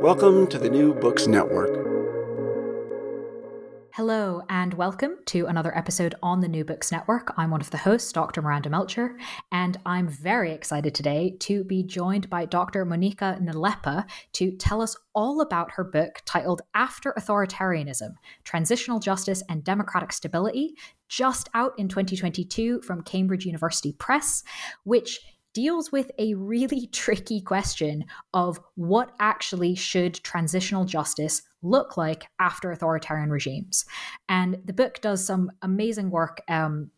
Welcome to the New Books Network. Hello, and welcome to another episode on the New Books Network. I'm one of the hosts, Dr. Miranda Melcher, and I'm very excited today to be joined by Dr. Monika Nalepa to tell us all about her book titled After Authoritarianism Transitional Justice and Democratic Stability, just out in 2022 from Cambridge University Press, which deals with a really tricky question of what actually should transitional justice look like after authoritarian regimes. And the book does some amazing work. Um,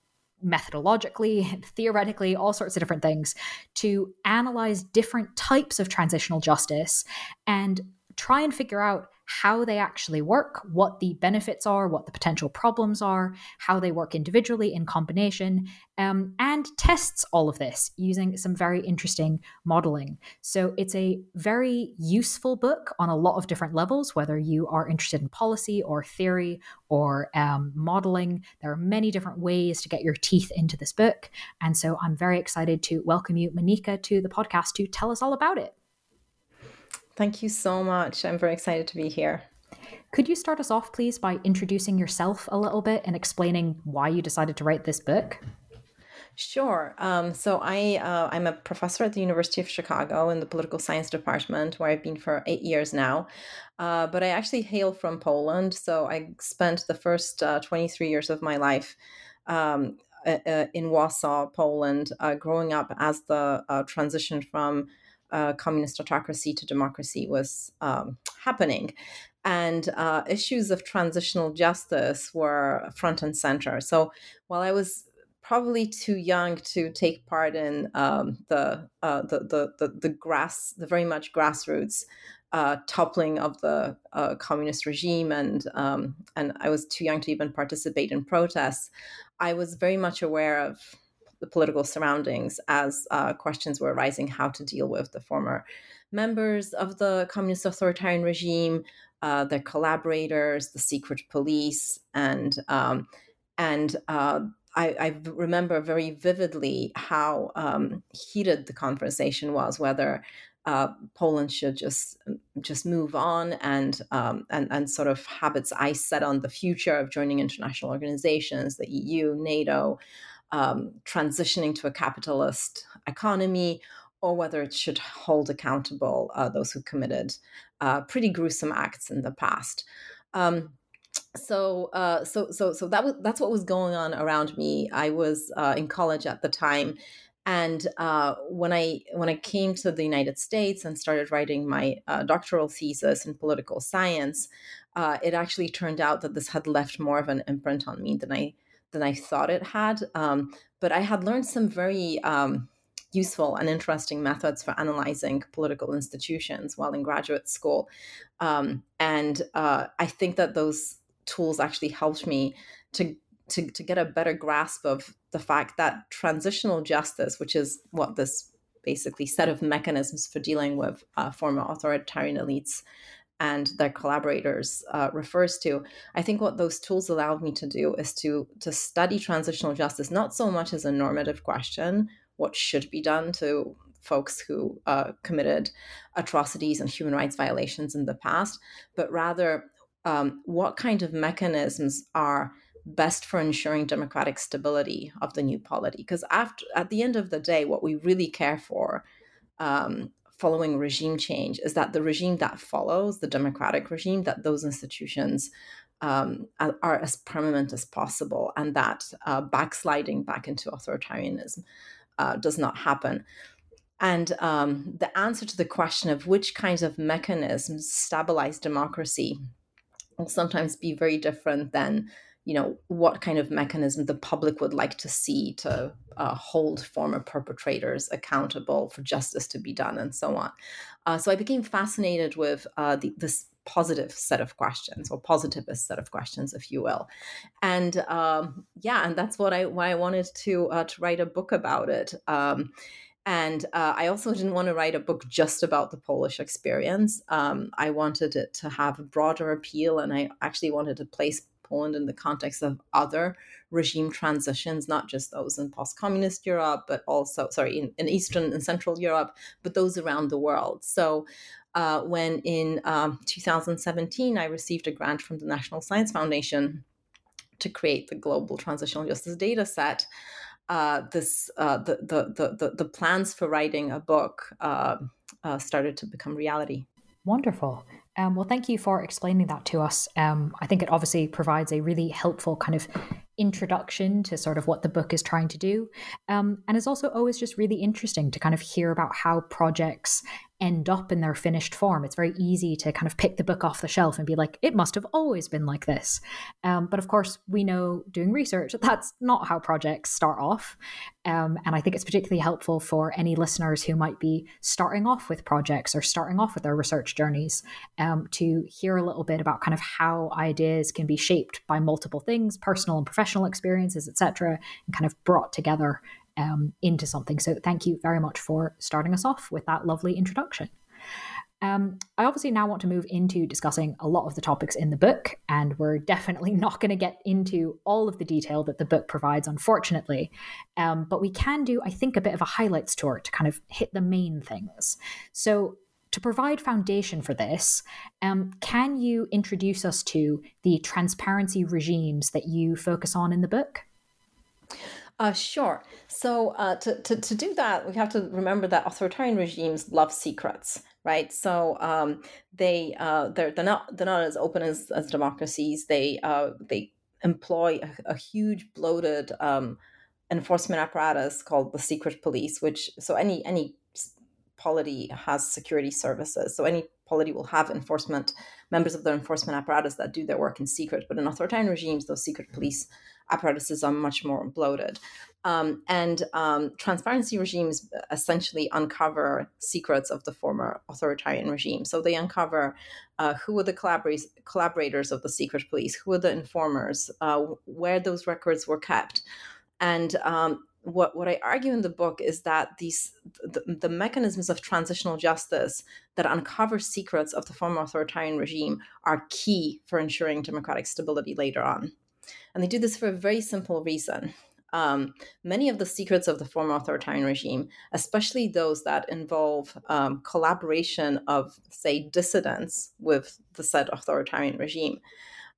methodologically, theoretically, all sorts of different things to analyze different types of transitional justice and try and figure out how they actually work, what the benefits are, what the potential problems are, how they work individually in combination, um, and tests all of this using some very interesting modeling. So it's a very useful book on a lot of different levels, whether you are interested in policy or theory or um, modeling. There are many different ways to get your teeth into this book. And so I'm very excited to welcome you, Monika, to the podcast to tell us all about it. Thank you so much. I'm very excited to be here. Could you start us off, please, by introducing yourself a little bit and explaining why you decided to write this book? Sure. Um, so I uh, I'm a professor at the University of Chicago in the political science department, where I've been for eight years now. Uh, but I actually hail from Poland, so I spent the first uh, 23 years of my life um, in Warsaw, Poland, uh, growing up as the uh, transition from uh, communist autocracy to democracy was um, happening. And uh, issues of transitional justice were front and center. So while I was probably too young to take part in um, the, uh, the, the, the the grass, the very much grassroots uh, toppling of the uh, communist regime, and um, and I was too young to even participate in protests. I was very much aware of the political surroundings as uh, questions were arising how to deal with the former members of the communist authoritarian regime, uh, their collaborators, the secret police, and um, and uh, I, I, remember very vividly how um, heated the conversation was, whether uh, Poland should just just move on and um, and and sort of have its eyes set on the future of joining international organizations, the EU, NATO, um, transitioning to a capitalist economy, or whether it should hold accountable uh, those who committed uh, pretty gruesome acts in the past. Um, so, uh, so, so, so that was that's what was going on around me. I was uh, in college at the time, and uh, when I when I came to the United States and started writing my uh, doctoral thesis in political science, it actually turned out that this had left more of an imprint on me than I than I thought it had. Um, but I had learned some very um, useful and interesting methods for analyzing political institutions while in graduate school. Um, and uh, I think that those tools actually helped me to, to, to get a better grasp of the fact that transitional justice, which is what this basically set of mechanisms for dealing with uh, former authoritarian elites and their collaborators uh, refers to. I think what those tools allowed me to do is to to study transitional justice not so much as a normative question what should be done to folks who uh, committed atrocities and human rights violations in the past but rather um, what kind of mechanisms are best for ensuring democratic stability of the new polity? Because after at the end of the day what we really care for um, following regime change is that the regime that follows the democratic regime that those institutions um, are as permanent as possible and that uh, backsliding back into authoritarianism uh, does not happen. And um, the answer to the question of which kinds of mechanisms stabilize democracy will sometimes be very different than you know what kind of mechanism the public would like to see to uh, hold former perpetrators accountable for justice to be done and so on. Uh, so i became fascinated with uh, the, this positive set of questions or positivist set of questions if you will. And um, yeah and that's what i why i wanted to uh, to write a book about it. Um, and uh, I also didn't want to write a book just about the Polish experience. Um, I wanted it to have a broader appeal, and I actually wanted to place Poland in the context of other regime transitions, not just those in post communist Europe, but also, sorry, in, in, Eastern and Central Europe, but those around the world. So, uh, when in um, 2017 I received a grant from the National Science Foundation to create the Global Transitional Justice Data Set, uh, this uh, the, the, the the plans for writing a book uh, uh, started to become reality. Wonderful. Um, well, thank you for explaining that to us. Um, I think it obviously provides a really helpful kind of introduction to sort of what the book is trying to do. Um, and it's also always just really interesting to kind of hear about how projects end up in their finished form. It's very easy to kind of pick the book off the shelf and be like, it must have always been like this. Um, but of course, we know doing research that that's not how projects start off. Um, and I think it's particularly helpful for any listeners who might be starting off with projects or starting off with their research journeys um, to hear a little bit about kind of how ideas can be shaped by multiple things, personal and professional experiences, etc., and kind of brought together um, into something. So thank you very much for starting us off with that lovely introduction. Um, I obviously now want to move into discussing a lot of the topics in the book, and we're definitely not going to get into all of the detail that the book provides, unfortunately. Um, but we can do, I think, a bit of a highlights tour to kind of hit the main things. So, to provide foundation for this, um, can you introduce us to the transparency regimes that you focus on in the book? Uh, sure. So uh, to, to, to do that, we have to remember that authoritarian regimes love secrets, right? So um, they uh, they're they're not they're not as open as, as democracies. They uh, they employ a, a huge bloated um, enforcement apparatus called the secret police, which so any any polity has security services. So any polity will have enforcement members of their enforcement apparatus that do their work in secret. But in authoritarian regimes, those secret police apparatuses are much more bloated. Um, and um, transparency regimes essentially uncover secrets of the former authoritarian regime. So they uncover uh, who were the collaborators, of the secret police, who were the informers, uh, where those records were kept. And um, what, what I argue in the book is that these the, the, mechanisms of transitional justice that uncover secrets of the former authoritarian regime are key for ensuring democratic stability later on. And they do this for a very simple reason. Um, many of the secrets of the former authoritarian regime, especially those that involve um, collaboration of, say, dissidents with the said authoritarian regime,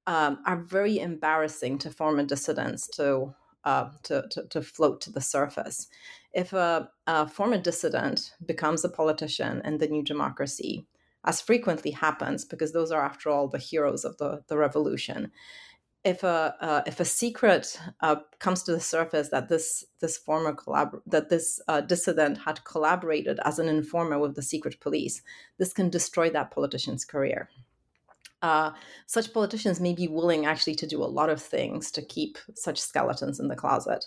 um, are very embarrassing to former dissidents to, uh, to, to, to, float to the surface. If a, a former dissident becomes a politician in the new democracy, as frequently happens, because those are, after all, the heroes of the, the revolution, if a uh, if a secret uh, comes to the surface that this this former collabor- that this uh, dissident had collaborated as an informer with the secret police, this can destroy that politician's career. Uh, such politicians may be willing actually to do a lot of things to keep such skeletons in the closet.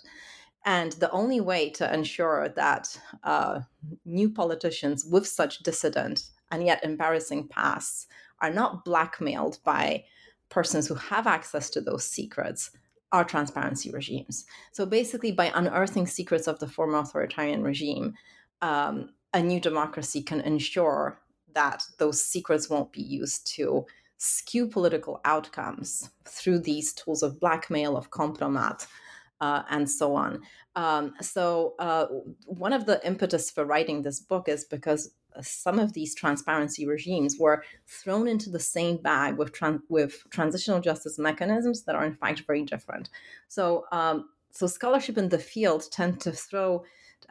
And the only way to ensure that uh, new politicians with such dissident and yet embarrassing pasts are not blackmailed by persons who have access to those secrets are transparency regimes. So basically, by unearthing secrets of the former authoritarian regime, um, a new democracy can ensure that those secrets won't be used to skew political outcomes through these tools of blackmail, of compromat, uh, and so on. Um, so, uh, one of the impetus for writing this book is because some of these transparency regimes were thrown into the same bag with tran- with transitional justice mechanisms that are in fact very different. So um, so scholarship in the field tend to throw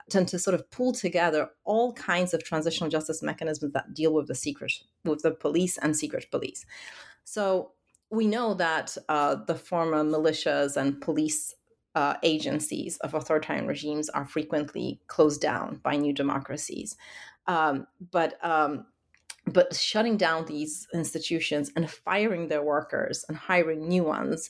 tend to sort of pull together all kinds of transitional justice mechanisms that deal with the secret, with the police and secret police. So we know that uh, the former militias and police uh, agencies of authoritarian regimes are frequently closed down by new democracies. Um, but um, but shutting down these institutions and firing their workers and hiring new ones,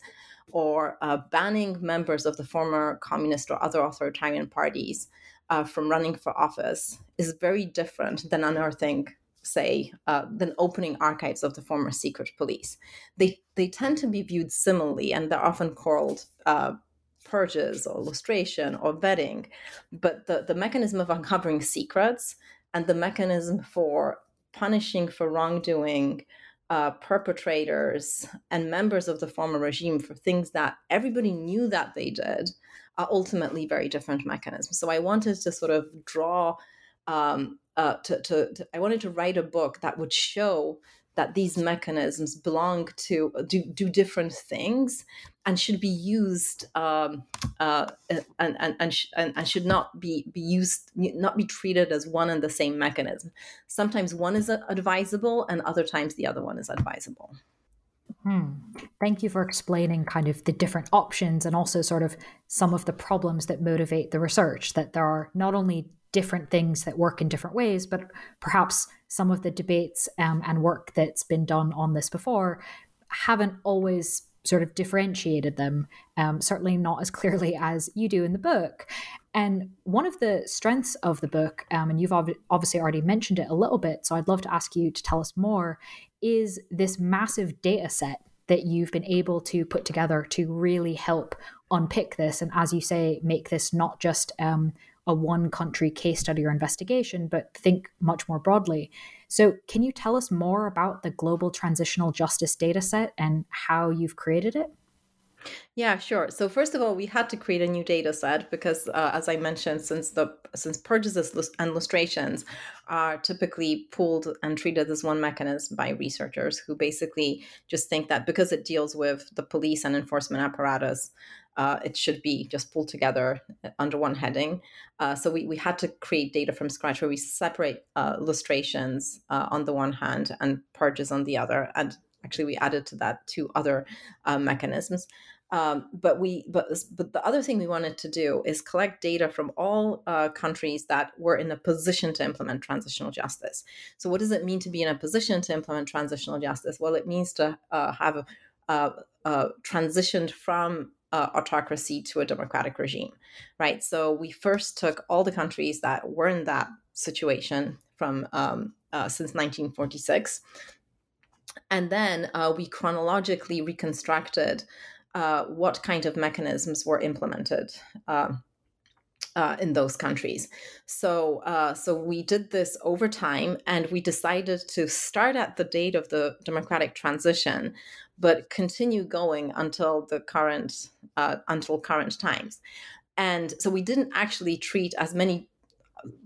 or uh, banning members of the former communist or other authoritarian parties uh, from running for office is very different than unearthing say, uh, than opening archives of the former secret police. They they tend to be viewed similarly, and they're often called uh, purges or lustration or vetting. But the, the mechanism of uncovering secrets and the mechanism for punishing for wrongdoing uh, perpetrators and members of the former regime for things that everybody knew that they did are ultimately very different mechanisms. So I wanted to sort of draw um, uh, to, to, to, I wanted to write a book that would show that these mechanisms belong to do, do different things and should be used um, uh, and, and, and, sh- and, and, should not be, be used not be treated as one and the same mechanism sometimes one is advisable and other times the other one is advisable Hmm. Thank you for explaining kind of the different options and also sort of some of the problems that motivate the research. That there are not only different things that work in different ways, but perhaps some of the debates um, and work that's been done on this before haven't always sort of differentiated them, um, certainly not as clearly as you do in the book. And one of the strengths of the book, um, and you've ob- obviously already mentioned it a little bit, so I'd love to ask you to tell us more, is this massive data set that you've been able to put together to really help unpick this. And as you say, make this not just um, a one country case study or investigation, but think much more broadly. So, can you tell us more about the Global Transitional Justice Dataset and how you've created it? Yeah, sure. So first of all, we had to create a new data set because, uh, as I mentioned, since the since purges and lustrations are typically pulled and treated as one mechanism by researchers who basically just think that because it deals with the police and enforcement apparatus, uh, it should be just pulled together uh, under one heading. Uh, so we, we had to create data from scratch where we separate uh, lustrations uh, on the one hand and purges on the other. And actually, we added to that two other uh, mechanisms. Um, but we but but the other thing we wanted to do is collect data from all countries that were in a position to implement transitional justice. So what does it mean to be in a position to implement transitional justice? Well, it means to have transitioned from uh, autocracy to a democratic regime, right? So we first took all the countries that were in that situation from um, uh, since 1946, and then uh, we chronologically reconstructed uh, what kind of mechanisms were implemented. Uh, in those countries. So, uh, so we did this over time, and we decided to start at the date of the democratic transition, but continue going until the current uh, until current times. And so we didn't actually treat as many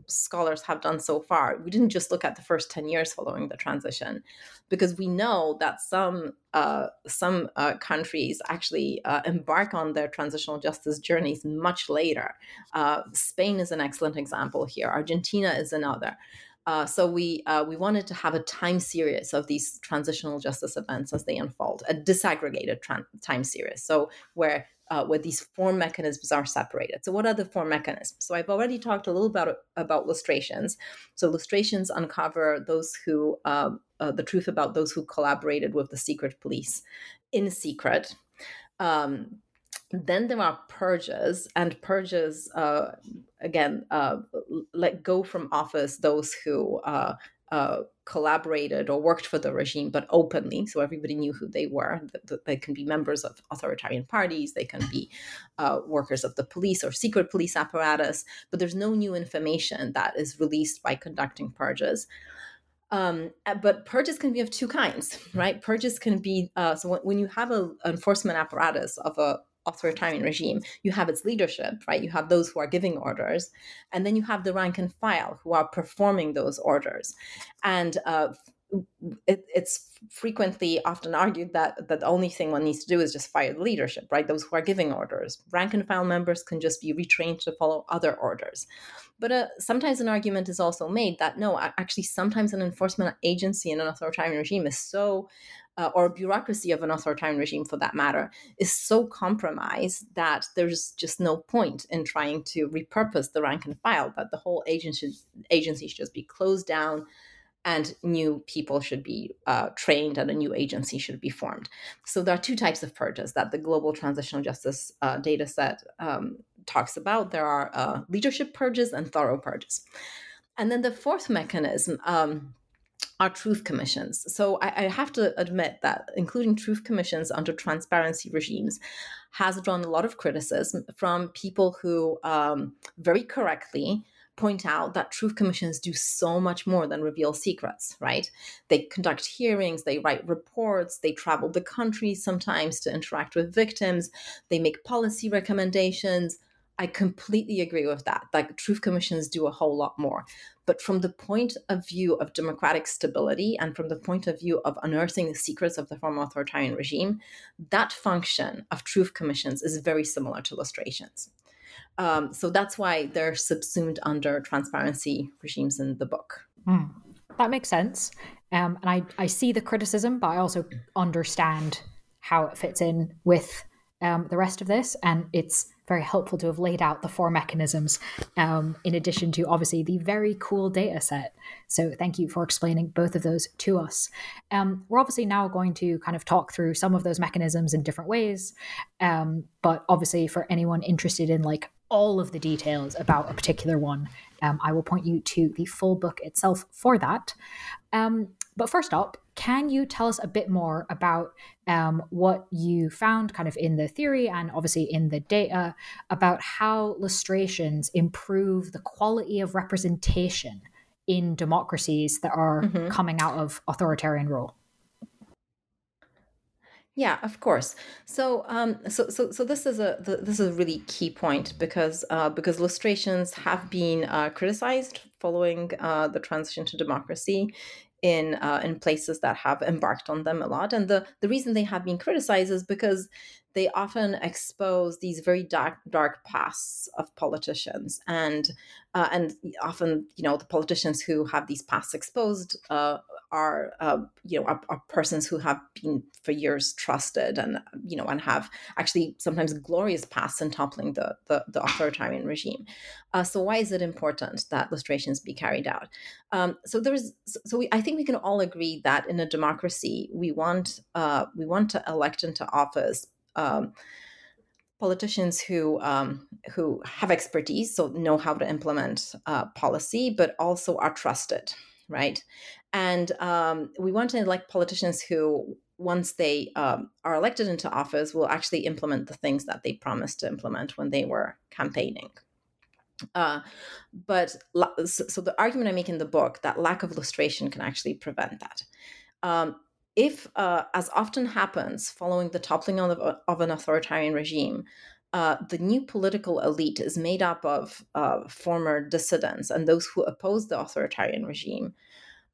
scholars have done so far. We didn't just look at the first 10 years following the transition, because we know that some uh, some uh, countries actually uh, embark on their transitional justice journeys much later. Uh, Spain is an excellent example here. Argentina is another. Uh, so we uh, we wanted to have a time series of these transitional justice events as they unfold, a disaggregated time series. So where uh, where these form mechanisms are separated. So, what are the form mechanisms? So, I've already talked a little about about lustrations. So, lustrations uncover those who um, uh, the truth about those who collaborated with the secret police in secret. Um, then there are purges, and purges uh, again uh, let go from office those who uh, collaborated or worked for the regime, but openly, so everybody knew who they were. They can be members of authoritarian parties, they can be uh, workers of the police or secret police apparatus, but there's no new information that is released by conducting purges. Um, uh, but purges can be of two kinds, right? Purges can be uh, so when, when you have an enforcement apparatus of a authoritarian regime, you have its leadership, right? You have those who are giving orders, and then you have the rank and file who are performing those orders. And uh, it, it's frequently often argued that that the only thing one needs to do is just fire the leadership, right? Those who are giving orders. Rank and file members can just be retrained to follow other orders. But uh, sometimes an argument is also made that no, actually, sometimes an enforcement agency in an authoritarian regime is so, uh, or bureaucracy of an authoritarian regime for that matter, is so compromised that there's just no point in trying to repurpose the rank and file, that the whole agency, agency should just be closed down and new people should be uh, trained and a new agency should be formed. So there are two types of purges that the Global Transitional Justice uh, data set um, talks about. There are uh, leadership purges and thorough purges. And then the fourth mechanism um, are truth commissions. So I, I, have to admit that including truth commissions under transparency regimes has drawn a lot of criticism from people who um, very correctly point out that truth commissions do so much more than reveal secrets, right? They conduct hearings, they write reports, they travel the country sometimes to interact with victims, they make policy recommendations. I completely agree with that. Like truth commissions do a whole lot more. But from the point of view of democratic stability and from the point of view of unearthing the secrets of the former authoritarian regime, that function of truth commissions is very similar to lustrations. Um, so that's why they're subsumed under transparency regimes in the book. Mm, that makes sense. Um, and I, I see the criticism, but I also understand how it fits in with um, the rest of this. And it's very helpful to have laid out the four mechanisms, um, in addition to obviously the very cool data set. So, thank you for explaining both of those to us. Um, we're obviously now going to kind of talk through some of those mechanisms in different ways. Um, but obviously, for anyone interested in like all of the details about a particular one, um, I will point you to the full book itself for that. Um, but first up, can you tell us a bit more about um, what you found kind of in the theory and obviously in the data about how lustrations improve the quality of representation in democracies that are mm-hmm. coming out of authoritarian rule? Yeah, of course. So, um, so, so, so this is a this is a really key point because uh, because lustrations have been uh, criticized following uh, the transition to democracy in uh, in places that have embarked on them a lot. And the the reason they have been criticized is because they often expose these very dark dark pasts of politicians and uh, and often you know the politicians who have these pasts exposed uh, are uh, you know are, are, persons who have been for years trusted and you know and have actually sometimes glorious pasts in toppling the the, the authoritarian regime. Uh, so why is it important that lustrations be carried out? Um, so there's so we, I think we can all agree that in a democracy we want uh, we want to elect into office. Um, politicians who um, who have expertise, so know how to implement uh, policy, but also are trusted, right? And um, we want to elect politicians who, once they um, are elected into office, will actually implement the things that they promised to implement when they were campaigning. Uh, but so, the argument I make in the book that lack of lustration can actually prevent that. Um, if, uh, as often happens following the toppling of, of an authoritarian regime, uh, the new political elite is made up of uh, former dissidents and those who oppose the authoritarian regime,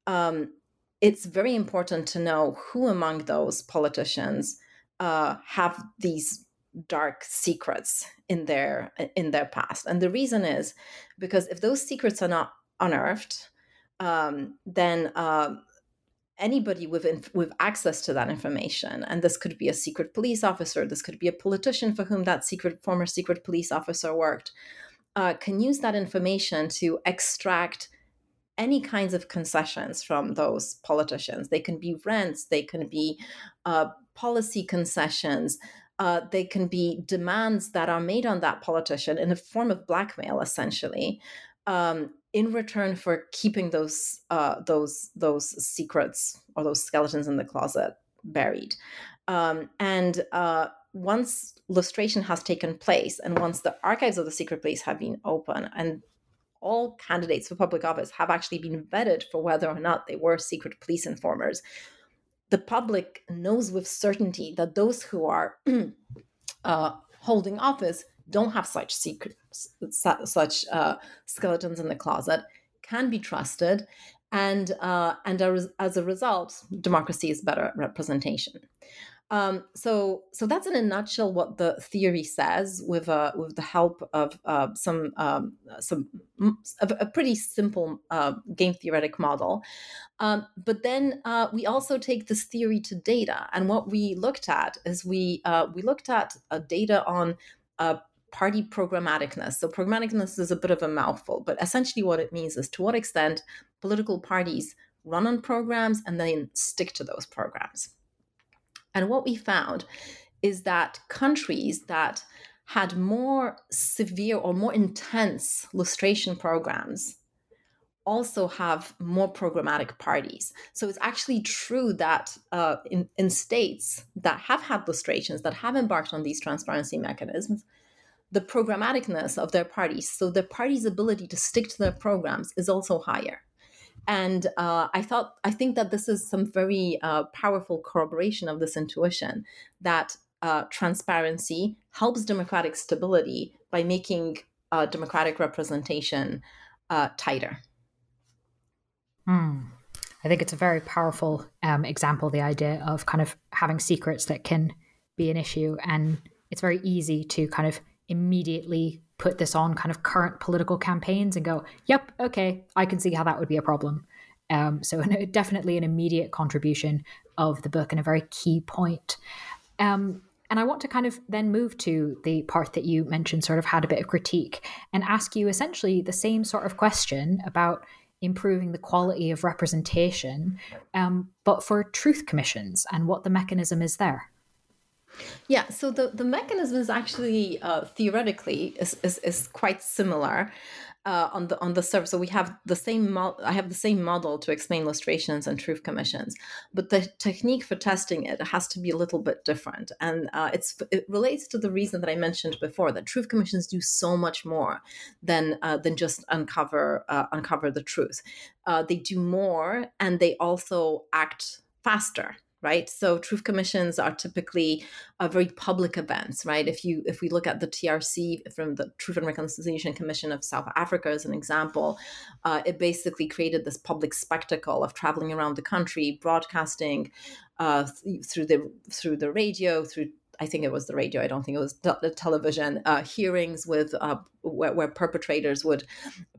um, it's very important to know who among those politicians uh, have these dark secrets in their in their past. And the reason is because if those secrets are not unearthed um, then uh, anybody with inf- with access to that information. And this could be a secret police officer this could be a politician for whom that secret former secret police officer worked. Uh, can use that information to extract any kinds of concessions from those politicians. They can be rents, they can be uh, policy concessions, uh, they can be demands that are made on that politician in a form of blackmail, essentially, um, in return for keeping those uh, those those secrets or those skeletons in the closet buried. Um, and uh, once lustration has taken place, and once the archives of the secret police have been open, and all candidates for public office have actually been vetted for whether or not they were secret police informers. The public knows with certainty that those who are uh, holding office don't have such such uh, skeletons in the closet, can be trusted, and uh, and as a result, democracy is better at representation. Um, so, so that's in a nutshell what the theory says, with uh, with the help of uh, some um, some a, a, pretty simple uh, game theoretic model. Um, but then uh, we also take this theory to data, and what we looked at is we uh, we looked at uh, data on party programmaticness. So programmaticness is a bit of a mouthful, but essentially what it means is to what extent political parties run on programs and then stick to those programs. And what we found is that countries that had more severe or more intense lustration programs also have more programmatic parties. So it's actually true that uh, in, in states that have had lustrations, that have embarked on these transparency mechanisms, the programmaticness of their parties, so the party's ability to stick to their programs, is also higher. And uh, I thought, I think that this is some very uh, powerful corroboration of this intuition that uh, transparency helps democratic stability by making uh, democratic representation uh, tighter. Hmm. I think it's a very powerful um, example, the idea of kind of having secrets that can be an issue. And it's very easy to kind of immediately put this on kind of current political campaigns and go, yep, okay, I can see how that would be a problem. Um, so definitely an immediate contribution of the book and a very key point. Um, and I want to kind of then move to the part that you mentioned, sort of had a bit of critique, and ask you essentially the same sort of question about improving the quality of representation, um, but for truth commissions and what the mechanism is there. Yeah, so the, the mechanism is actually uh, theoretically is, is, is quite similar uh, on the on the surface. So we have the same mo- I have the same model to explain lustrations and truth commissions, but the technique for testing it has to be a little bit different, and uh, it's it relates to the reason that I mentioned before that truth commissions do so much more than uh, than just uncover uh, uncover the truth. Uh, they do more, and they also act faster right? So truth commissions are typically uh, very public events right? If you if we look at the trc from the truth and reconciliation commission of south africa as an example uh, it basically created this public spectacle of traveling around the country broadcasting uh, th- through the through the radio through I think it was the radio. I don't think it was the television uh, hearings with uh, where, where, perpetrators would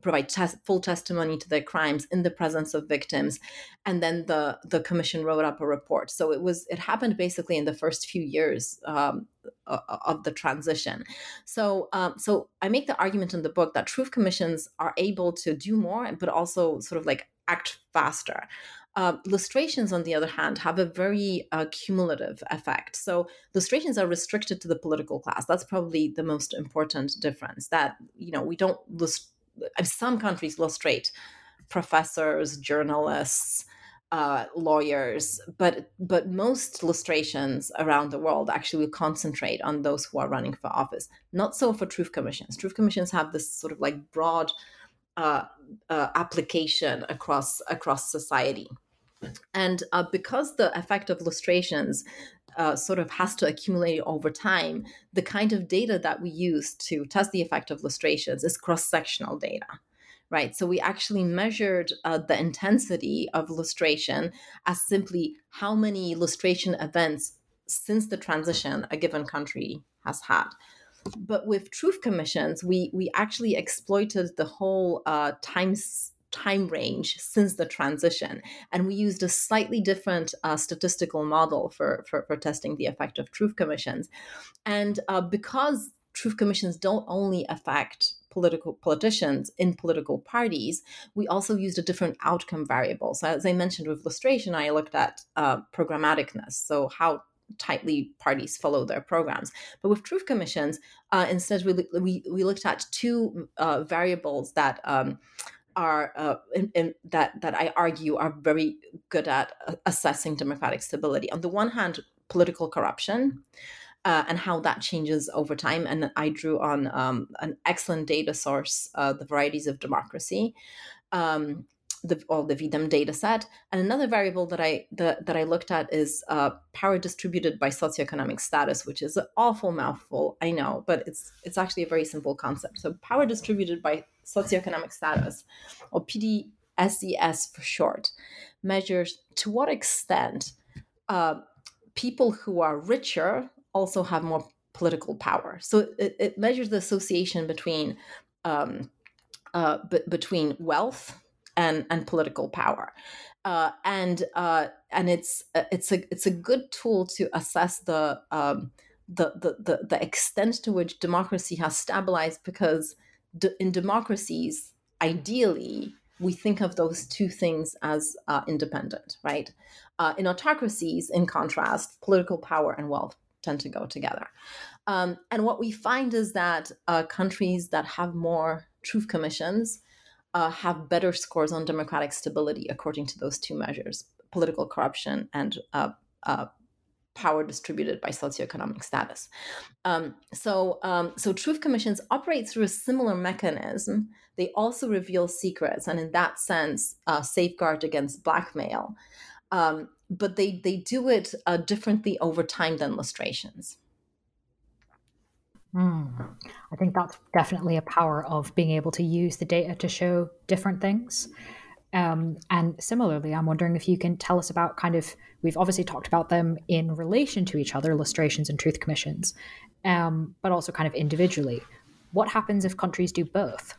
provide tes- full testimony to their crimes in the presence of victims, and then the the commission wrote up a report. So it was it happened basically in the first few years um, of the transition. So um, so I make the argument in the book that truth commissions are able to do more, but also sort of like act faster. Uh, lustrations, on the other hand, have a very uh, cumulative effect. So lustrations are restricted to the political class. That's probably the most important difference. That you know we don't lust- some countries lustrate professors, journalists, uh, lawyers, but but most lustrations around the world actually will concentrate on those who are running for office. Not so for truth commissions. Truth commissions have this sort of like broad uh, uh, application across across society. And uh, because the effect of lustrations uh, sort of has to accumulate over time, the kind of data that we use to test the effect of lustrations is cross sectional data. Right. So we actually measured uh, the intensity of lustration as simply how many lustration events since the transition a given country has had. But with truth commissions, we we actually exploited the whole uh, times time range since the transition. And we used a slightly different uh, statistical model for, for, for, testing the effect of truth commissions. And uh, because truth commissions don't only affect political politicians in political parties, we also used a different outcome variable. So as I mentioned with lustration, I looked at uh, programmaticness. So how tightly parties follow their programs. But with truth commissions, uh, instead we, we, we looked at two uh, variables that um, are uh, in, in, that that I argue are very good at uh, assessing democratic stability. On the one hand, political corruption. Uh, and how that changes over time. And I drew on um, an excellent data source, uh, the varieties of democracy, um, the all the V-Dem data set. And another variable that I the, that I looked at is uh, power distributed by socioeconomic status, which is an awful mouthful, I know, but it's it's actually a very simple concept. So power distributed by socioeconomic status, or PD SES for short, measures to what extent uh, people who are richer also have more political power. So it, it measures the association between um, uh, b- between wealth and and political power, uh, and uh, and it's uh, it's a it's a good tool to assess the, um, the the, the the extent to which democracy has stabilized because d- in democracies ideally we think of those two things as uh, independent, right? Uh, in autocracies, in contrast, political power and wealth tend to go together. Um, and what we find is that uh, countries that have more truth commissions uh, have better scores on democratic stability according to those two measures political corruption and uh, uh, power distributed by socioeconomic status. Um, so, um, so truth commissions operate through a similar mechanism. They also reveal secrets, and in that sense, uh, safeguard against blackmail. Um, but they they do it uh, differently over time than lustrations. Mm. I think that's definitely a power of being able to use the data to show different things. Um, and similarly, I'm wondering if you can tell us about kind of, we've obviously talked about them in relation to each other, lustrations and truth commissions, um, but also kind of individually. What happens if countries do both?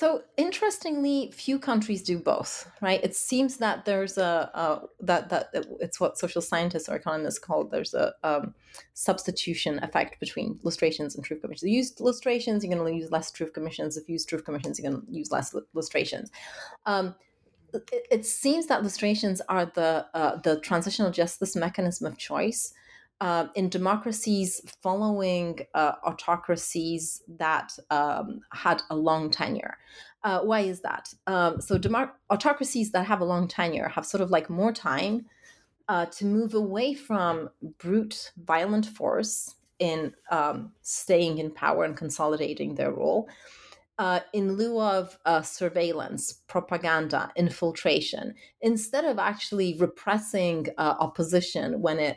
So interestingly, few countries do both, right? It seems that there's a that that it's what social scientists or economists call there's a um, substitution effect between lustrations and truth commissions. If you use lustrations, you're going to use less truth commissions. If you use truth commissions, you're going to use less lustrations. Um, it, it, seems that lustrations are the uh, the transitional justice mechanism of choice uh, in democracies following uh, autocracies that um, had a long tenure. Uh, why is that? Um, so, democ- autocracies that have a long tenure have sort of like more time uh, to move away from brute, violent force in um, staying in power and consolidating their role. Uh, in lieu of uh, surveillance, propaganda, infiltration, instead of actually repressing uh, opposition when it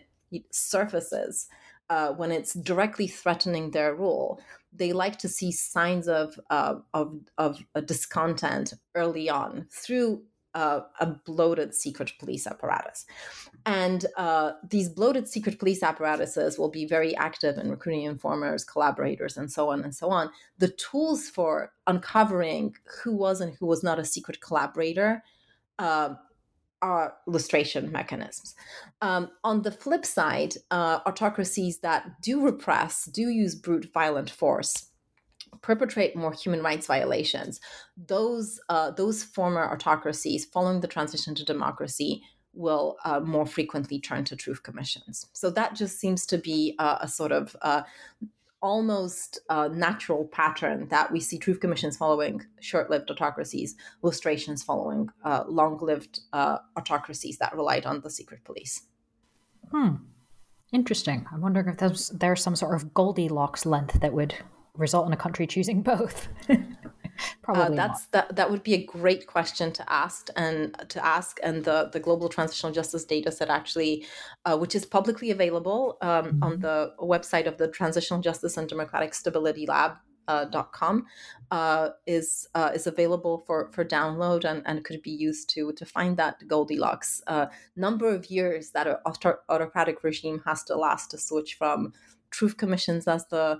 surfaces uh, when it's directly threatening their role, they like to see signs of uh, of of discontent early on through uh, a bloated secret police apparatus. And uh, these bloated secret police apparatuses will be very active in recruiting informers, collaborators, and so on and so on. The tools for uncovering who was and who was not a secret collaborator uh, are lustration mechanisms. Um, on the flip side, uh, autocracies that do repress, do use brute violent force, perpetrate more human rights violations. Those uh, those former autocracies, following the transition to democracy, will uh, more frequently turn to truth commissions. So that just seems to be a, a sort of uh, almost a natural pattern that we see truth commissions following short-lived autocracies, lustrations following uh, long-lived uh, autocracies that relied on the secret police. Hmm. Interesting. I'm wondering if there's there's some sort of Goldilocks length that would result in a country choosing both. Probably uh, that's not. that. That would be a great question to ask and to ask. And the the Global Transitional Justice Data Set actually, uh, which is publicly available um, mm-hmm. on the website of the Transitional Justice and Democratic Stability Lab. Uh, .com uh, is uh, is available for for download and, and could be used to to find that Goldilocks uh, number of years that an autocratic regime has to last to switch from truth commissions as the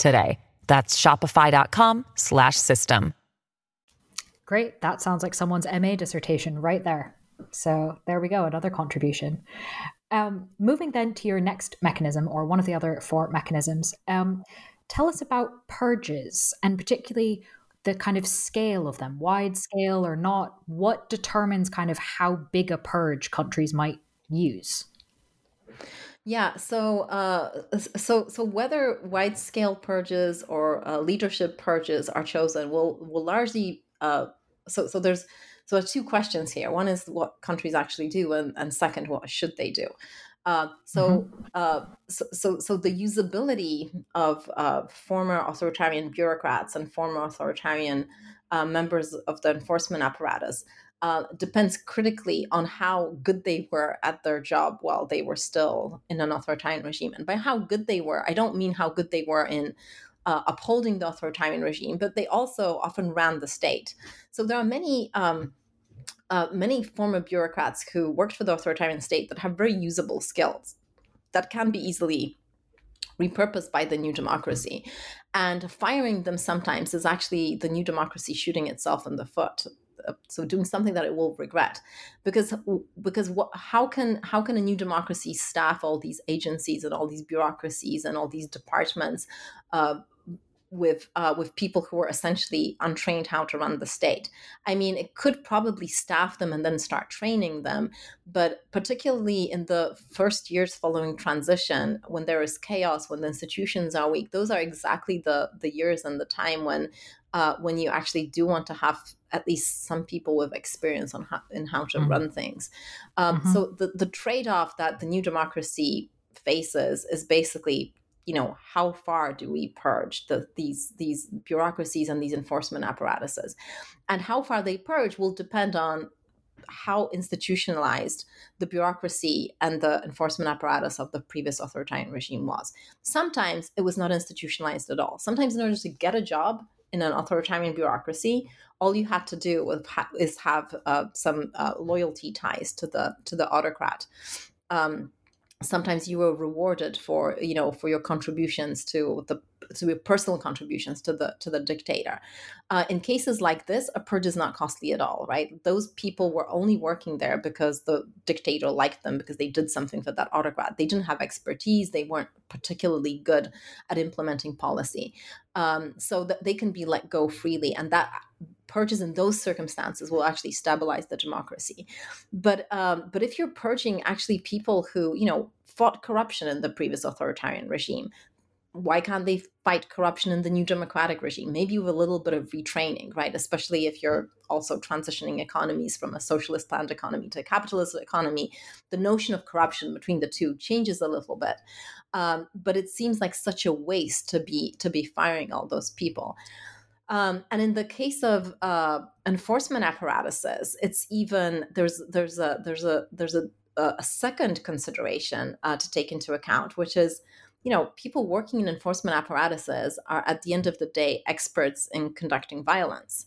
today. That's shopify.com slash system. Great. That sounds like someone's MA dissertation right there. So there we go, another contribution. Um, moving then to your next mechanism, or one of the other four mechanisms, um, tell us about purges and particularly the kind of scale of them, wide scale or not. What determines kind of how big a purge countries might use? Yeah, so uh, so so whether wide scale purges or uh, leadership purges are chosen will will largely uh, so so there's so there two questions here. One is what countries actually do, and, and second, what should they do? Uh, so, mm-hmm. uh, so, so, so, the usability of uh, former authoritarian bureaucrats and former authoritarian uh, members of the enforcement apparatus uh, depends critically on how good they were at their job while they were still in an authoritarian regime. And by how good they were, I don't mean how good they were in uh, upholding the authoritarian regime, but they also often ran the state. So there are many. Um, uh, many former bureaucrats who worked for the authoritarian state that have very usable skills that can be easily repurposed by the new democracy. And firing them sometimes is actually the new democracy shooting itself in the foot so doing something that it will regret because because what how can how can a new democracy staff all these agencies and all these bureaucracies and all these departments uh, with uh, with people who are essentially untrained how to run the state. I mean, it could probably staff them and then start training them, but particularly in the first years following transition, when there is chaos, when the institutions are weak, those are exactly the the years and the time when uh, when you actually do want to have at least some people with experience on how, in how to mm-hmm. run things. Um, mm-hmm. So the the trade off that the new democracy faces is basically you know how far do we purge the, these these bureaucracies and these enforcement apparatuses and how far they purge will depend on how institutionalized the bureaucracy and the enforcement apparatus of the previous authoritarian regime was sometimes it was not institutionalized at all sometimes in order to get a job in an authoritarian bureaucracy all you had to do is have uh, some uh, loyalty ties to the to the autocrat. Um, sometimes you were rewarded for you know for your contributions to the your personal contributions to the to the dictator. Uh, in cases like this a purge is not costly at all right? Those people were only working there because the dictator liked them because they did something for that autocrat. They didn't have expertise. They weren't particularly good at implementing policy. Um, so that they can be let go freely and that purges in those circumstances will actually stabilize the democracy. But um, but if you're purging actually people who you know fought corruption in the previous authoritarian regime, why can't they fight corruption in the new democratic regime? Maybe with a little bit of retraining, right? Especially if you're also transitioning economies from a socialist planned economy to a capitalist economy, the notion of corruption between the two changes a little bit. Um, but it seems like such a waste to be to be firing all those people. Um, and in the case of uh, enforcement apparatuses, it's even there's there's a there's a there's a, a second consideration uh, to take into account, which is you know people working in enforcement apparatuses are at the end of the day experts in conducting violence.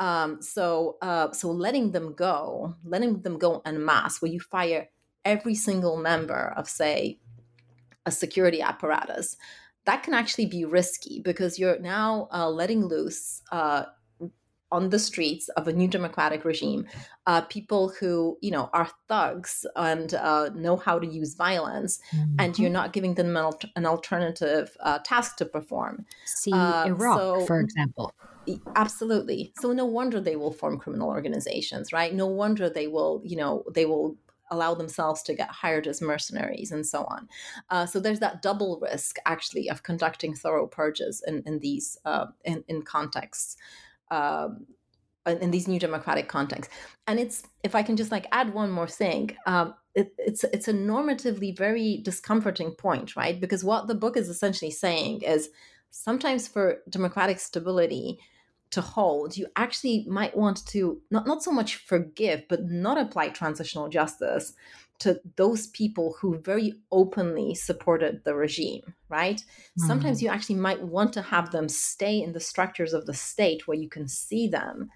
Um, so uh, so letting them go, letting them go en masse, where you fire every single member of say a security apparatus that can actually be risky because you're now uh, letting loose uh, on the streets of a new democratic regime uh, people who you know are thugs and uh, know how to use violence mm-hmm. and you're not giving them an, an alternative uh, task to perform see uh, iraq so, for example absolutely so no wonder they will form criminal organizations right no wonder they will you know they will allow themselves to get hired as mercenaries and so on. Uh, so there's that double risk actually of conducting thorough purges in, in these uh, in, in contexts. Um, in these new democratic contexts, and it's if I can just like add one more thing, um, it, it's it's a normatively very discomforting point, right? Because what the book is essentially saying is sometimes for democratic stability, to hold, you actually might want to not, not so much forgive, but not apply transitional justice to those people who very openly supported the regime, right? Mm. Sometimes you actually might want to have them stay in the structures of the state where you can see them.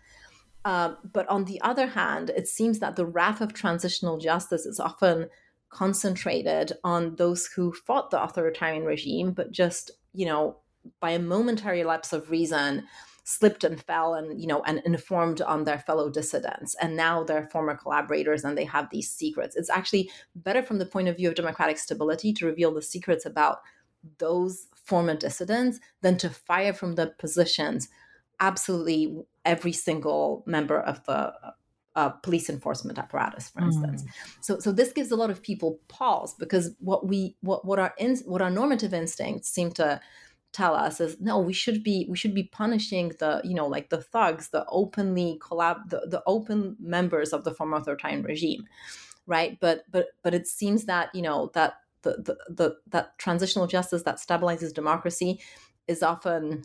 Uh, but on the other hand, it seems that the wrath of transitional justice is often concentrated on those who fought the authoritarian regime, but just, you know, by a momentary lapse of reason, slipped and fell and you know and informed on their fellow dissidents and now they're former collaborators and they have these secrets it's actually better from the point of view of democratic stability to reveal the secrets about those former dissidents than to fire from the positions absolutely every single member of the uh, police enforcement apparatus, for instance. Mm. So, so this gives a lot of people pause because what we what what our in, what our normative instincts seem to tell us is no we should be we should be punishing the you know like the thugs the openly collab the, the open members of the former authoritarian regime right? But but but it seems that you know that the the, the that transitional justice that stabilizes democracy is often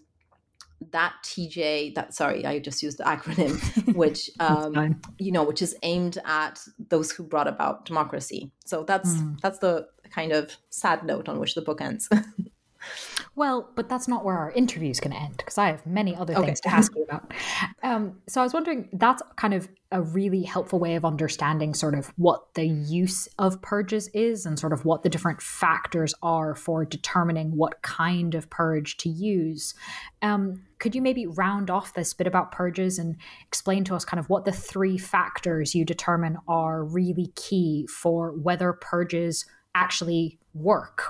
that TJ that sorry I just used the acronym which um you know which is aimed at those who brought about democracy. So that's mm. that's the kind of sad note on which the book ends Well, but that's not where our interview is going to end because I have many other okay. things to ask you about. Um, so I was wondering, that's kind of a really helpful way of understanding sort of what the use of purges is and sort of what the different factors are for determining what kind of purge to use. Um, could you maybe round off this bit about purges and explain to us kind of what the three factors you determine are really key for whether purges actually work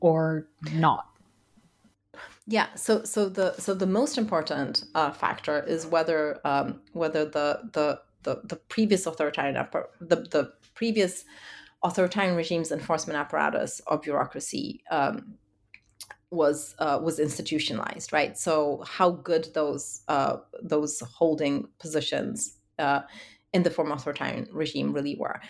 or not? Yeah. So so the so the most important uh, factor is whether um, whether the the the, the previous authoritarian the the previous authoritarian regime's enforcement apparatus or bureaucracy um, was uh, was institutionalized, right? So how good those uh, those holding positions uh, in the former authoritarian regime really were.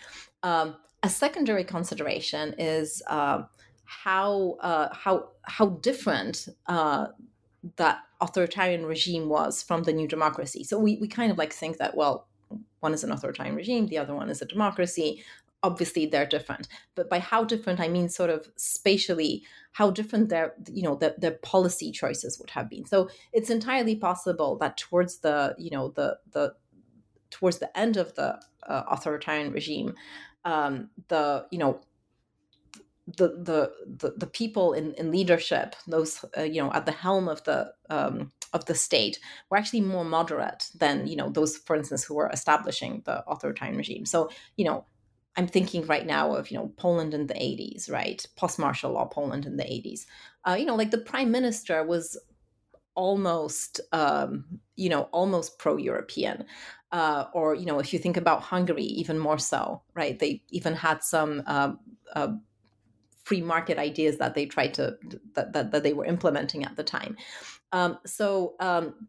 Um, a secondary consideration is uh, how uh, how how different uh, that authoritarian regime was from the new democracy. So we, we kind of like think that well, one is an authoritarian regime, the other one is a democracy. Obviously, they're different, but by how different I mean sort of spatially how different their you know their, their policy choices would have been. So it's entirely possible that towards the you know the the towards the end of the uh, authoritarian regime, um, the you know the the the, the people in, in leadership, those uh, you know at the helm of the um, of the state, were actually more moderate than you know those, for instance, who were establishing the authoritarian regime. So you know, I'm thinking right now of you know Poland in the 80s, right, post martial law Poland in the 80s. Uh, you know, like the prime minister was almost um, you know almost pro-European. Uh, or you know, if you think about Hungary, even more so, right? They even had some um, uh, free market ideas that they tried to that, that, that they were implementing at the time. Um, so um,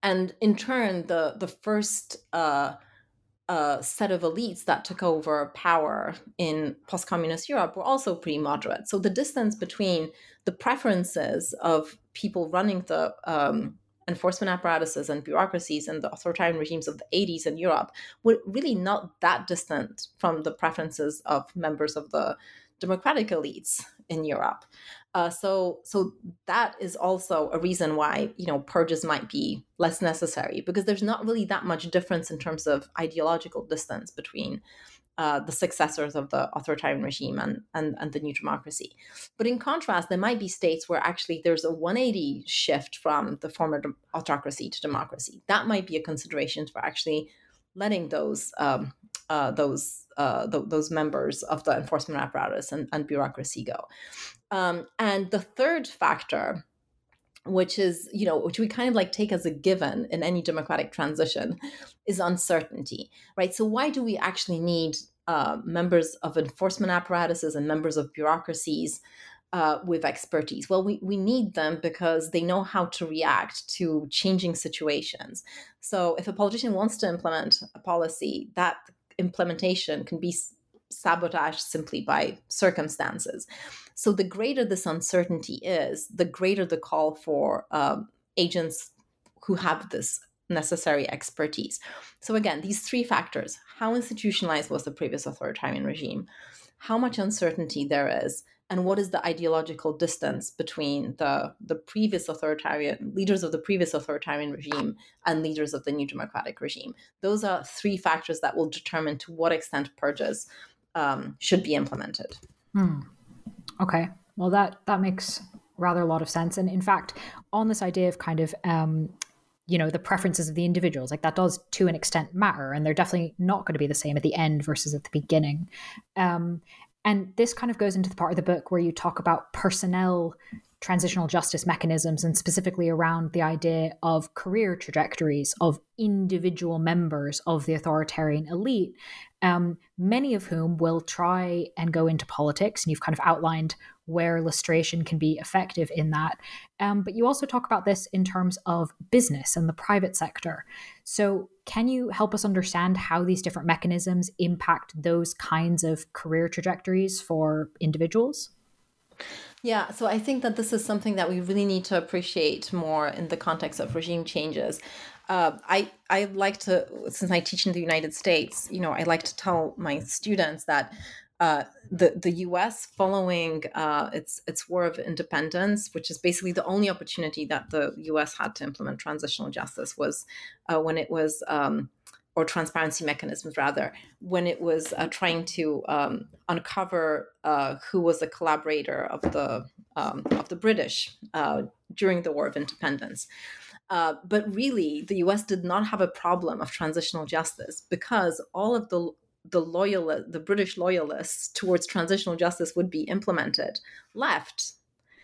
and in turn, the the first uh, uh, set of elites that took over power in post-communist Europe were also pretty moderate. So the distance between the preferences of people running the um, enforcement apparatuses and bureaucracies and the authoritarian regimes of the 80s in Europe were really not that distant from the preferences of members of the democratic elites in Europe. Uh, so, so that is also a reason why you know purges might be less necessary because there's not really that much difference in terms of ideological distance between uh, the successors of the authoritarian regime and, and and the new democracy. But in contrast, there might be states where actually there's a 180 shift from the former autocracy to democracy. That might be a consideration for actually letting those um, uh, those uh, th- those members of the enforcement apparatus and, and bureaucracy go. Um, and the third factor, which is you know which we kind of like take as a given in any democratic transition, is uncertainty, right? So why do we actually need uh, members of enforcement apparatuses and members of bureaucracies uh, with expertise? Well, we, we need them because they know how to react to changing situations. So, if a politician wants to implement a policy, that implementation can be sabotaged simply by circumstances. So, the greater this uncertainty is, the greater the call for um, agents who have this necessary expertise. So, again, these three factors how institutionalized was the previous authoritarian regime? How much uncertainty there is, and what is the ideological distance between the the previous authoritarian leaders of the previous authoritarian regime and leaders of the new democratic regime those are three factors that will determine to what extent purges um, should be implemented hmm. okay well that that makes rather a lot of sense and in fact on this idea of kind of um, you know the preferences of the individuals. Like that does to an extent matter and they're definitely not going to be the same at the end versus at the beginning. Um, And this kind of goes into the part of the book where you talk about personnel transitional justice mechanisms and specifically around the idea of career trajectories of individual members of the authoritarian elite, um, many of whom will try and go into politics. And you've kind of outlined where lustration can be effective in that. Um, but you also talk about this in terms of business and the private sector. So, can you help us understand how these different mechanisms impact those kinds of career trajectories for individuals? Yeah, so I think that this is something that we really need to appreciate more in the context of regime changes. Uh, I I like to, since I teach in the United States, you know, I like to tell my students that uh, the the U.S. following uh, its its war of independence, which is basically the only opportunity that the U.S. had to implement transitional justice, was uh, when it was. Um, or transparency mechanisms rather, when it was uh, trying to um, uncover uh, who was a collaborator of the um, of the British uh, during the War of Independence. Uh, but really, the U.S. did not have a problem of transitional justice because all of the the loyal the British loyalists towards transitional justice would be implemented left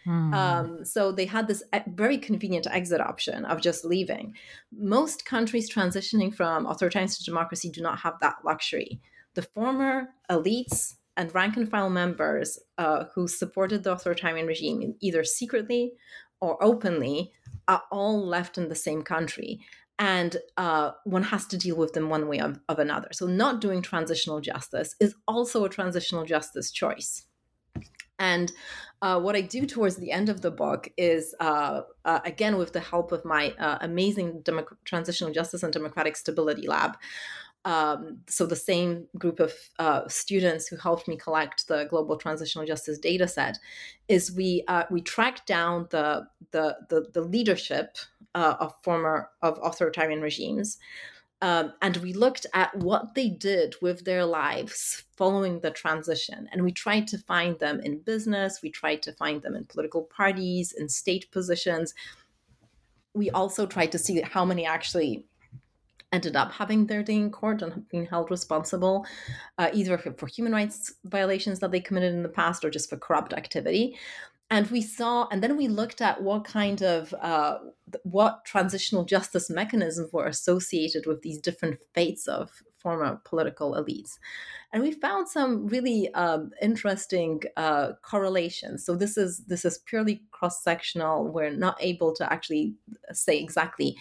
Hmm. Um, so they had this very convenient exit option of just leaving. Most countries transitioning from authoritarianism to democracy do not have that luxury. The former elites and rank and file members uh, who supported the authoritarian regime, either secretly or openly, are all left in the same country. And uh, one has to deal with them one way of, of another. So, not doing transitional justice is also a transitional justice choice. And uh, what I do towards the end of the book is, uh, uh, again, with the help of my uh, amazing Demo- Transitional Justice and Democratic Stability Lab. Um, so, the same group of uh, students who helped me collect the Global Transitional Justice data set, is we uh, we track down the the the, the leadership of former of authoritarian regimes. Um, and we looked at what they did with their lives following the transition. And we tried to find them in business, we tried to find them in political parties, in state positions. We also tried to see how many actually ended up having their day in court and being held responsible, uh, either for, for human rights violations that they committed in the past or just for corrupt activity and we saw and then we looked at what kind of uh, what transitional justice mechanisms were associated with these different fates of former political elites. And we found some really um, interesting uh, correlations. So this is this is purely cross-sectional. We're not able to actually say exactly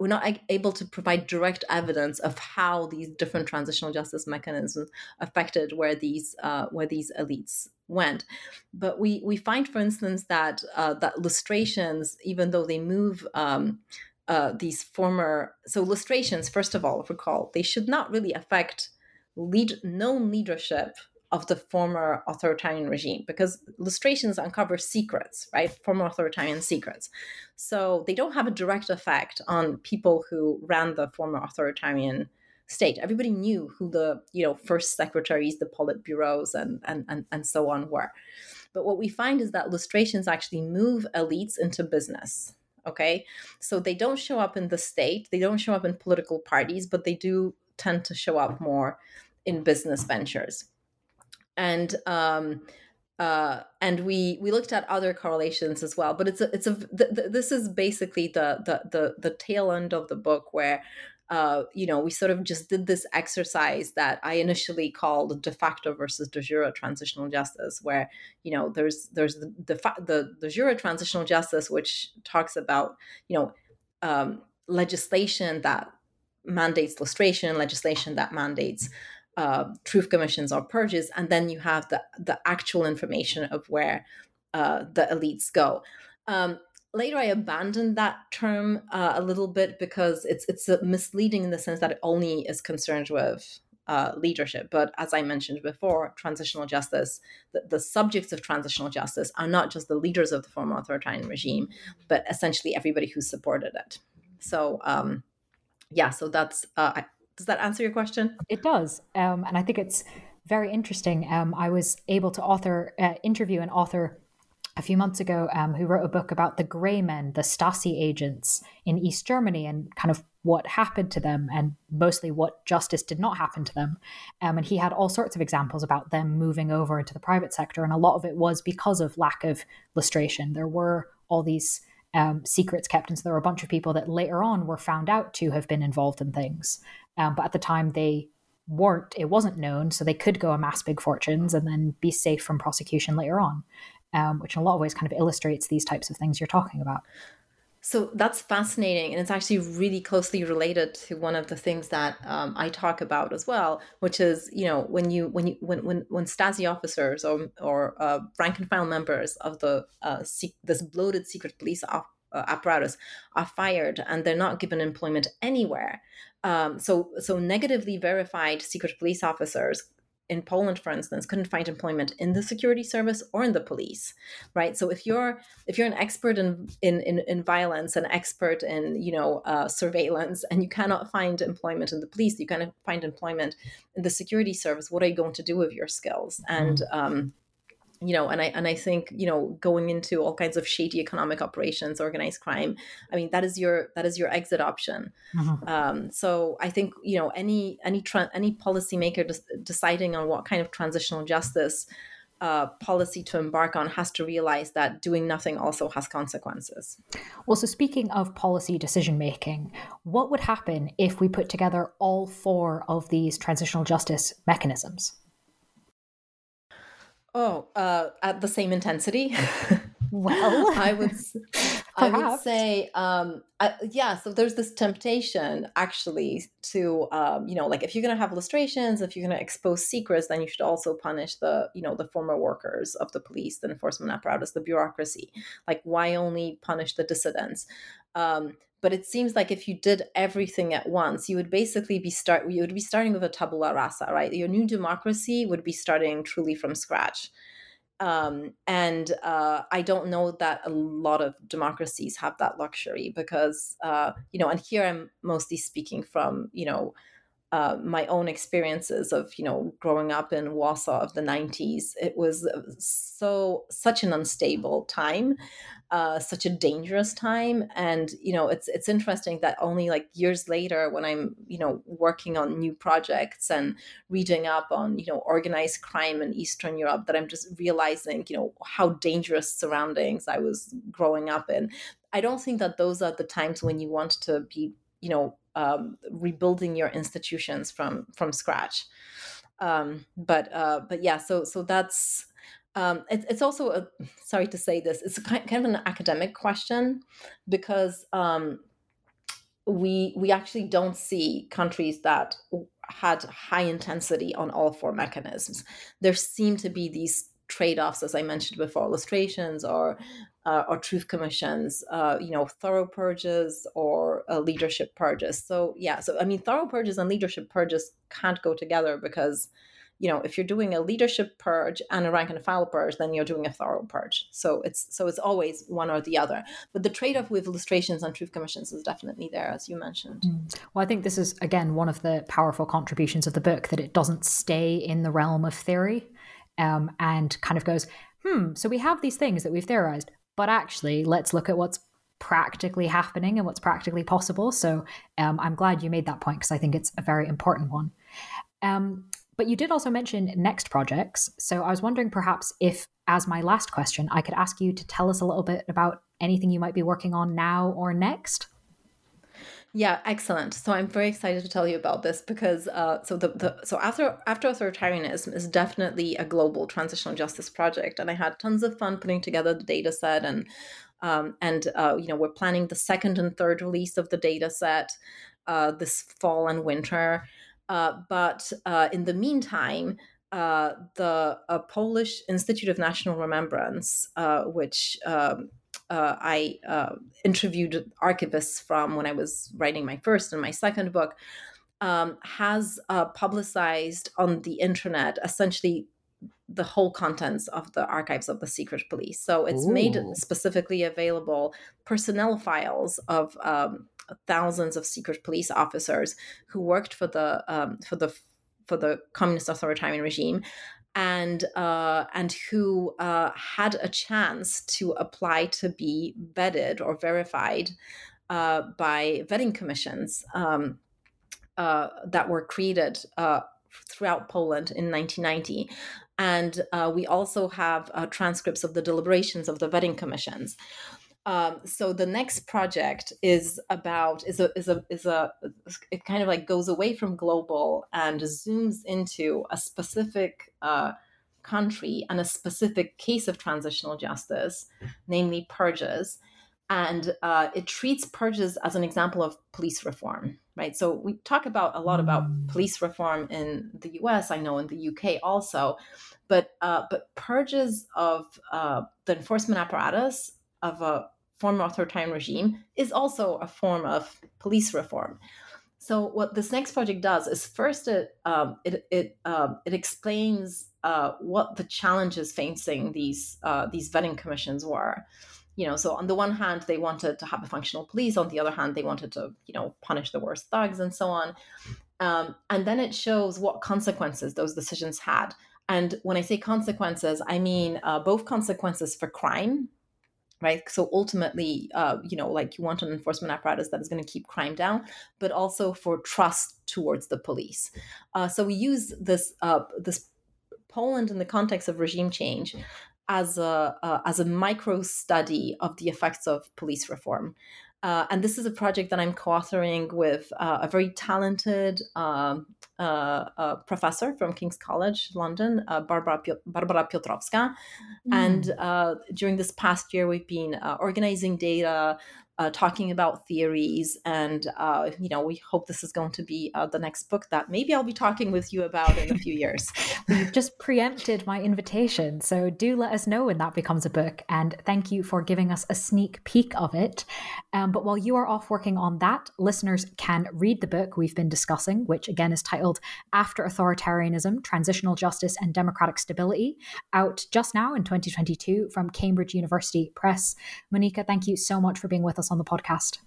we're not able to provide direct evidence of how these different transitional justice mechanisms affected where these uh, where these elites went. But we we find, for instance, that uh, that lustrations, even though they move. Um, uh, these former so lustrations first of all recall they should not really affect lead known leadership of the former authoritarian regime because lustrations uncover secrets, right? Former authoritarian secrets. So they don't have a direct effect on people who ran the former authoritarian state. Everybody knew who the, you know, first secretaries, the politburos and and and, and so on were. But what we find is that lustrations actually move elites into business. Okay. So they don't show up in the state, they don't show up in political parties, but they do tend to show up more in business ventures and um, uh, and we we looked at other correlations as well. But it's a it's a th- th- this is basically the, the the the tail end of the book where. Uh, you know, we sort of just did this exercise that I initially called de facto versus de jure transitional justice, where you know there's there's the the the, de jure transitional justice, which talks about you know um, legislation that mandates lustration, legislation that mandates uh, truth commissions or purges, and then you have the the actual information of where uh, the elites go. Um, later, I abandoned that term uh, a little bit because it's it's misleading in the sense that it only is concerned with uh, leadership. But as I mentioned before, transitional justice, the, the, subjects of transitional justice are not just the leaders of the former authoritarian regime, but essentially everybody who supported it. So, um, yeah, so that's, uh, does that answer your question? It does. Um, and I think it's very interesting. Um, I was able to author, uh, interview an author a few months ago um, who wrote a book about the Grey Men, the Stasi agents in East Germany, and kind of what happened to them and mostly what justice did not happen to them. Um, and he had all sorts of examples about them moving over into the private sector. And a lot of it was because of lack of lustration. There were all these um, secrets kept. And so there were a bunch of people that later on were found out to have been involved in things. Um, but at the time, they weren't, it wasn't known. So they could go amass big fortunes and then be safe from prosecution later on, um, which in a lot of ways kind of illustrates these types of things you're talking about. So that's fascinating, and it's actually really closely related to one of the things that um, I talk about as well, which is you know when you when you when when, when Stasi officers or or uh, rank and file members of the uh, this bloated secret police op- uh, apparatus are fired and they're not given employment anywhere. Um, so so negatively verified secret police officers in Poland, for instance, couldn't find employment in the security service or in the police, right? So if you're if you're an expert in in in, in violence, an expert in you know uh, surveillance, and you cannot find employment in the police, you cannot find employment in the security service. What are you going to do with your skills? And mm. um, you know and i and i think you know going into all kinds of shady economic operations organized crime i mean that is your that is your exit option mm-hmm. um, so i think you know any any tra- any policymaker des- deciding on what kind of transitional justice uh, policy to embark on has to realize that doing nothing also has consequences. Well, so speaking of policy decision making, what would happen if we put together all four of these transitional justice mechanisms? Oh, uh, at the same intensity. well, I would, I would say, um, I, yeah. So there's this temptation, actually, to, um, you know, like if you're going to have lustrations, if you're going to expose secrets, then you should also punish the, you know, the former workers of the police, the enforcement apparatus, the bureaucracy. Like, why only punish the dissidents? Um, but it seems like if you did everything at once you would basically be start you would be starting with a tabula rasa right? Your new democracy would be starting truly from scratch. Um, and uh, I don't know that a lot of democracies have that luxury because uh, you know, and here I'm mostly speaking from you know uh, my own experiences of you know growing up in Warsaw of the 90s. It was so such an unstable time uh, such a dangerous time. And you know, it's it's interesting that only like years later, when I'm you know working on new projects and reading up on you know organized crime in Eastern Europe, that I'm just realizing you know how dangerous surroundings I was growing up in. I don't think that those are the times when you want to be you know um, rebuilding your institutions from from scratch. Um, but uh, but yeah, so so that's um, it, it's also a sorry to say this it's kind, kind of an academic question because um, we we actually don't see countries that had high intensity on all four mechanisms there seem to be these trade-offs as i mentioned before lustrations or uh, or truth commissions uh, you know thorough purges or uh, leadership purges. So yeah so i mean thorough purges and leadership purges can't go together because you know if you're doing a leadership purge and a rank and file purge then you're doing a thorough purge. So it's so it's always one or the other. But the trade-off with lustrations and truth commissions is definitely there as you mentioned. Mm. well i think this is again one of the powerful contributions of the book that it doesn't stay in the realm of theory um, and kind of goes hmm so we have these things that we've theorized but actually let's look at what's practically happening and what's practically possible so um, i'm glad you made that point because i think it's a very important one um, but you did also mention next projects. So I was wondering perhaps if, as my last question, I could ask you to tell us a little bit about anything you might be working on now or next. Yeah, excellent. So I'm very excited to tell you about this because uh, so the, the so after after authoritarianism is definitely a global transitional justice project, and I had tons of fun putting together the data set and um, and uh, you know we're planning the second and third release of the data set uh, this fall and winter. Uh, but uh, in the meantime, uh, the Polish Institute of National Remembrance, which um, uh, I interviewed archivists from when I was writing my first and my second book, um, has publicized on the internet essentially the whole contents of the archives of the secret police. So it's Ooh. made specifically available personnel files of um, thousands of secret police officers who worked for the um, for the for the communist authoritarian regime and uh, and who uh, had a chance to apply to be vetted or verified uh, by vetting commissions um, uh, that were created uh, throughout Poland in 1990. And uh, we also have transcripts of the deliberations of the vetting commissions. Um, so the next project is about is a is a is a it kind of like goes away from global and zooms into a specific uh, country and a specific case of transitional justice, namely purges, and uh, it treats purges as an example of police reform right? So we talk about a lot about police reform in the us i know in the uk also but uh, but purges of uh, the enforcement apparatus of a former authoritarian regime is also a form of police reform. So what this next project does is first it um, it it, um, it explains uh, what the challenges facing these uh, these vetting commissions were. You know so on the one hand they wanted to have a functional police on the other hand they wanted to you know punish the worst thugs and so on. Um, and then it shows what consequences those decisions had. And when i say consequences i mean uh, both consequences for crime right so ultimately uh, you know like you want an enforcement apparatus that is going to keep crime down but also for trust towards the police uh, so we use this uh, this poland in the context of regime change as a uh, as a micro study of the effects of police reform. Uh, and this is a project that I'm co-authoring with uh, a very talented um, uh, uh, professor from King's College London, uh, Barbara Barbara Piotrowska. Mm. And during this past year, we've been organizing data, uh, talking about theories. And, uh, you know, we hope this is going to be uh, the next book that maybe I'll be talking with you about in a few years. You've just preempted my invitation. So do let us know when that becomes a book. And thank you for giving us a sneak peek of it. Um, but while you are off working on that, listeners can read the book we've been discussing, which again is titled After Authoritarianism Transitional Justice and Democratic Stability, out just now in 2022 from Cambridge University Press. Monika, thank you so much for being with us us on the podcast.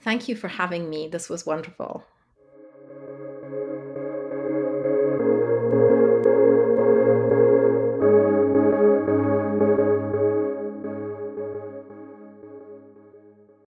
Thank you for having me. This was wonderful.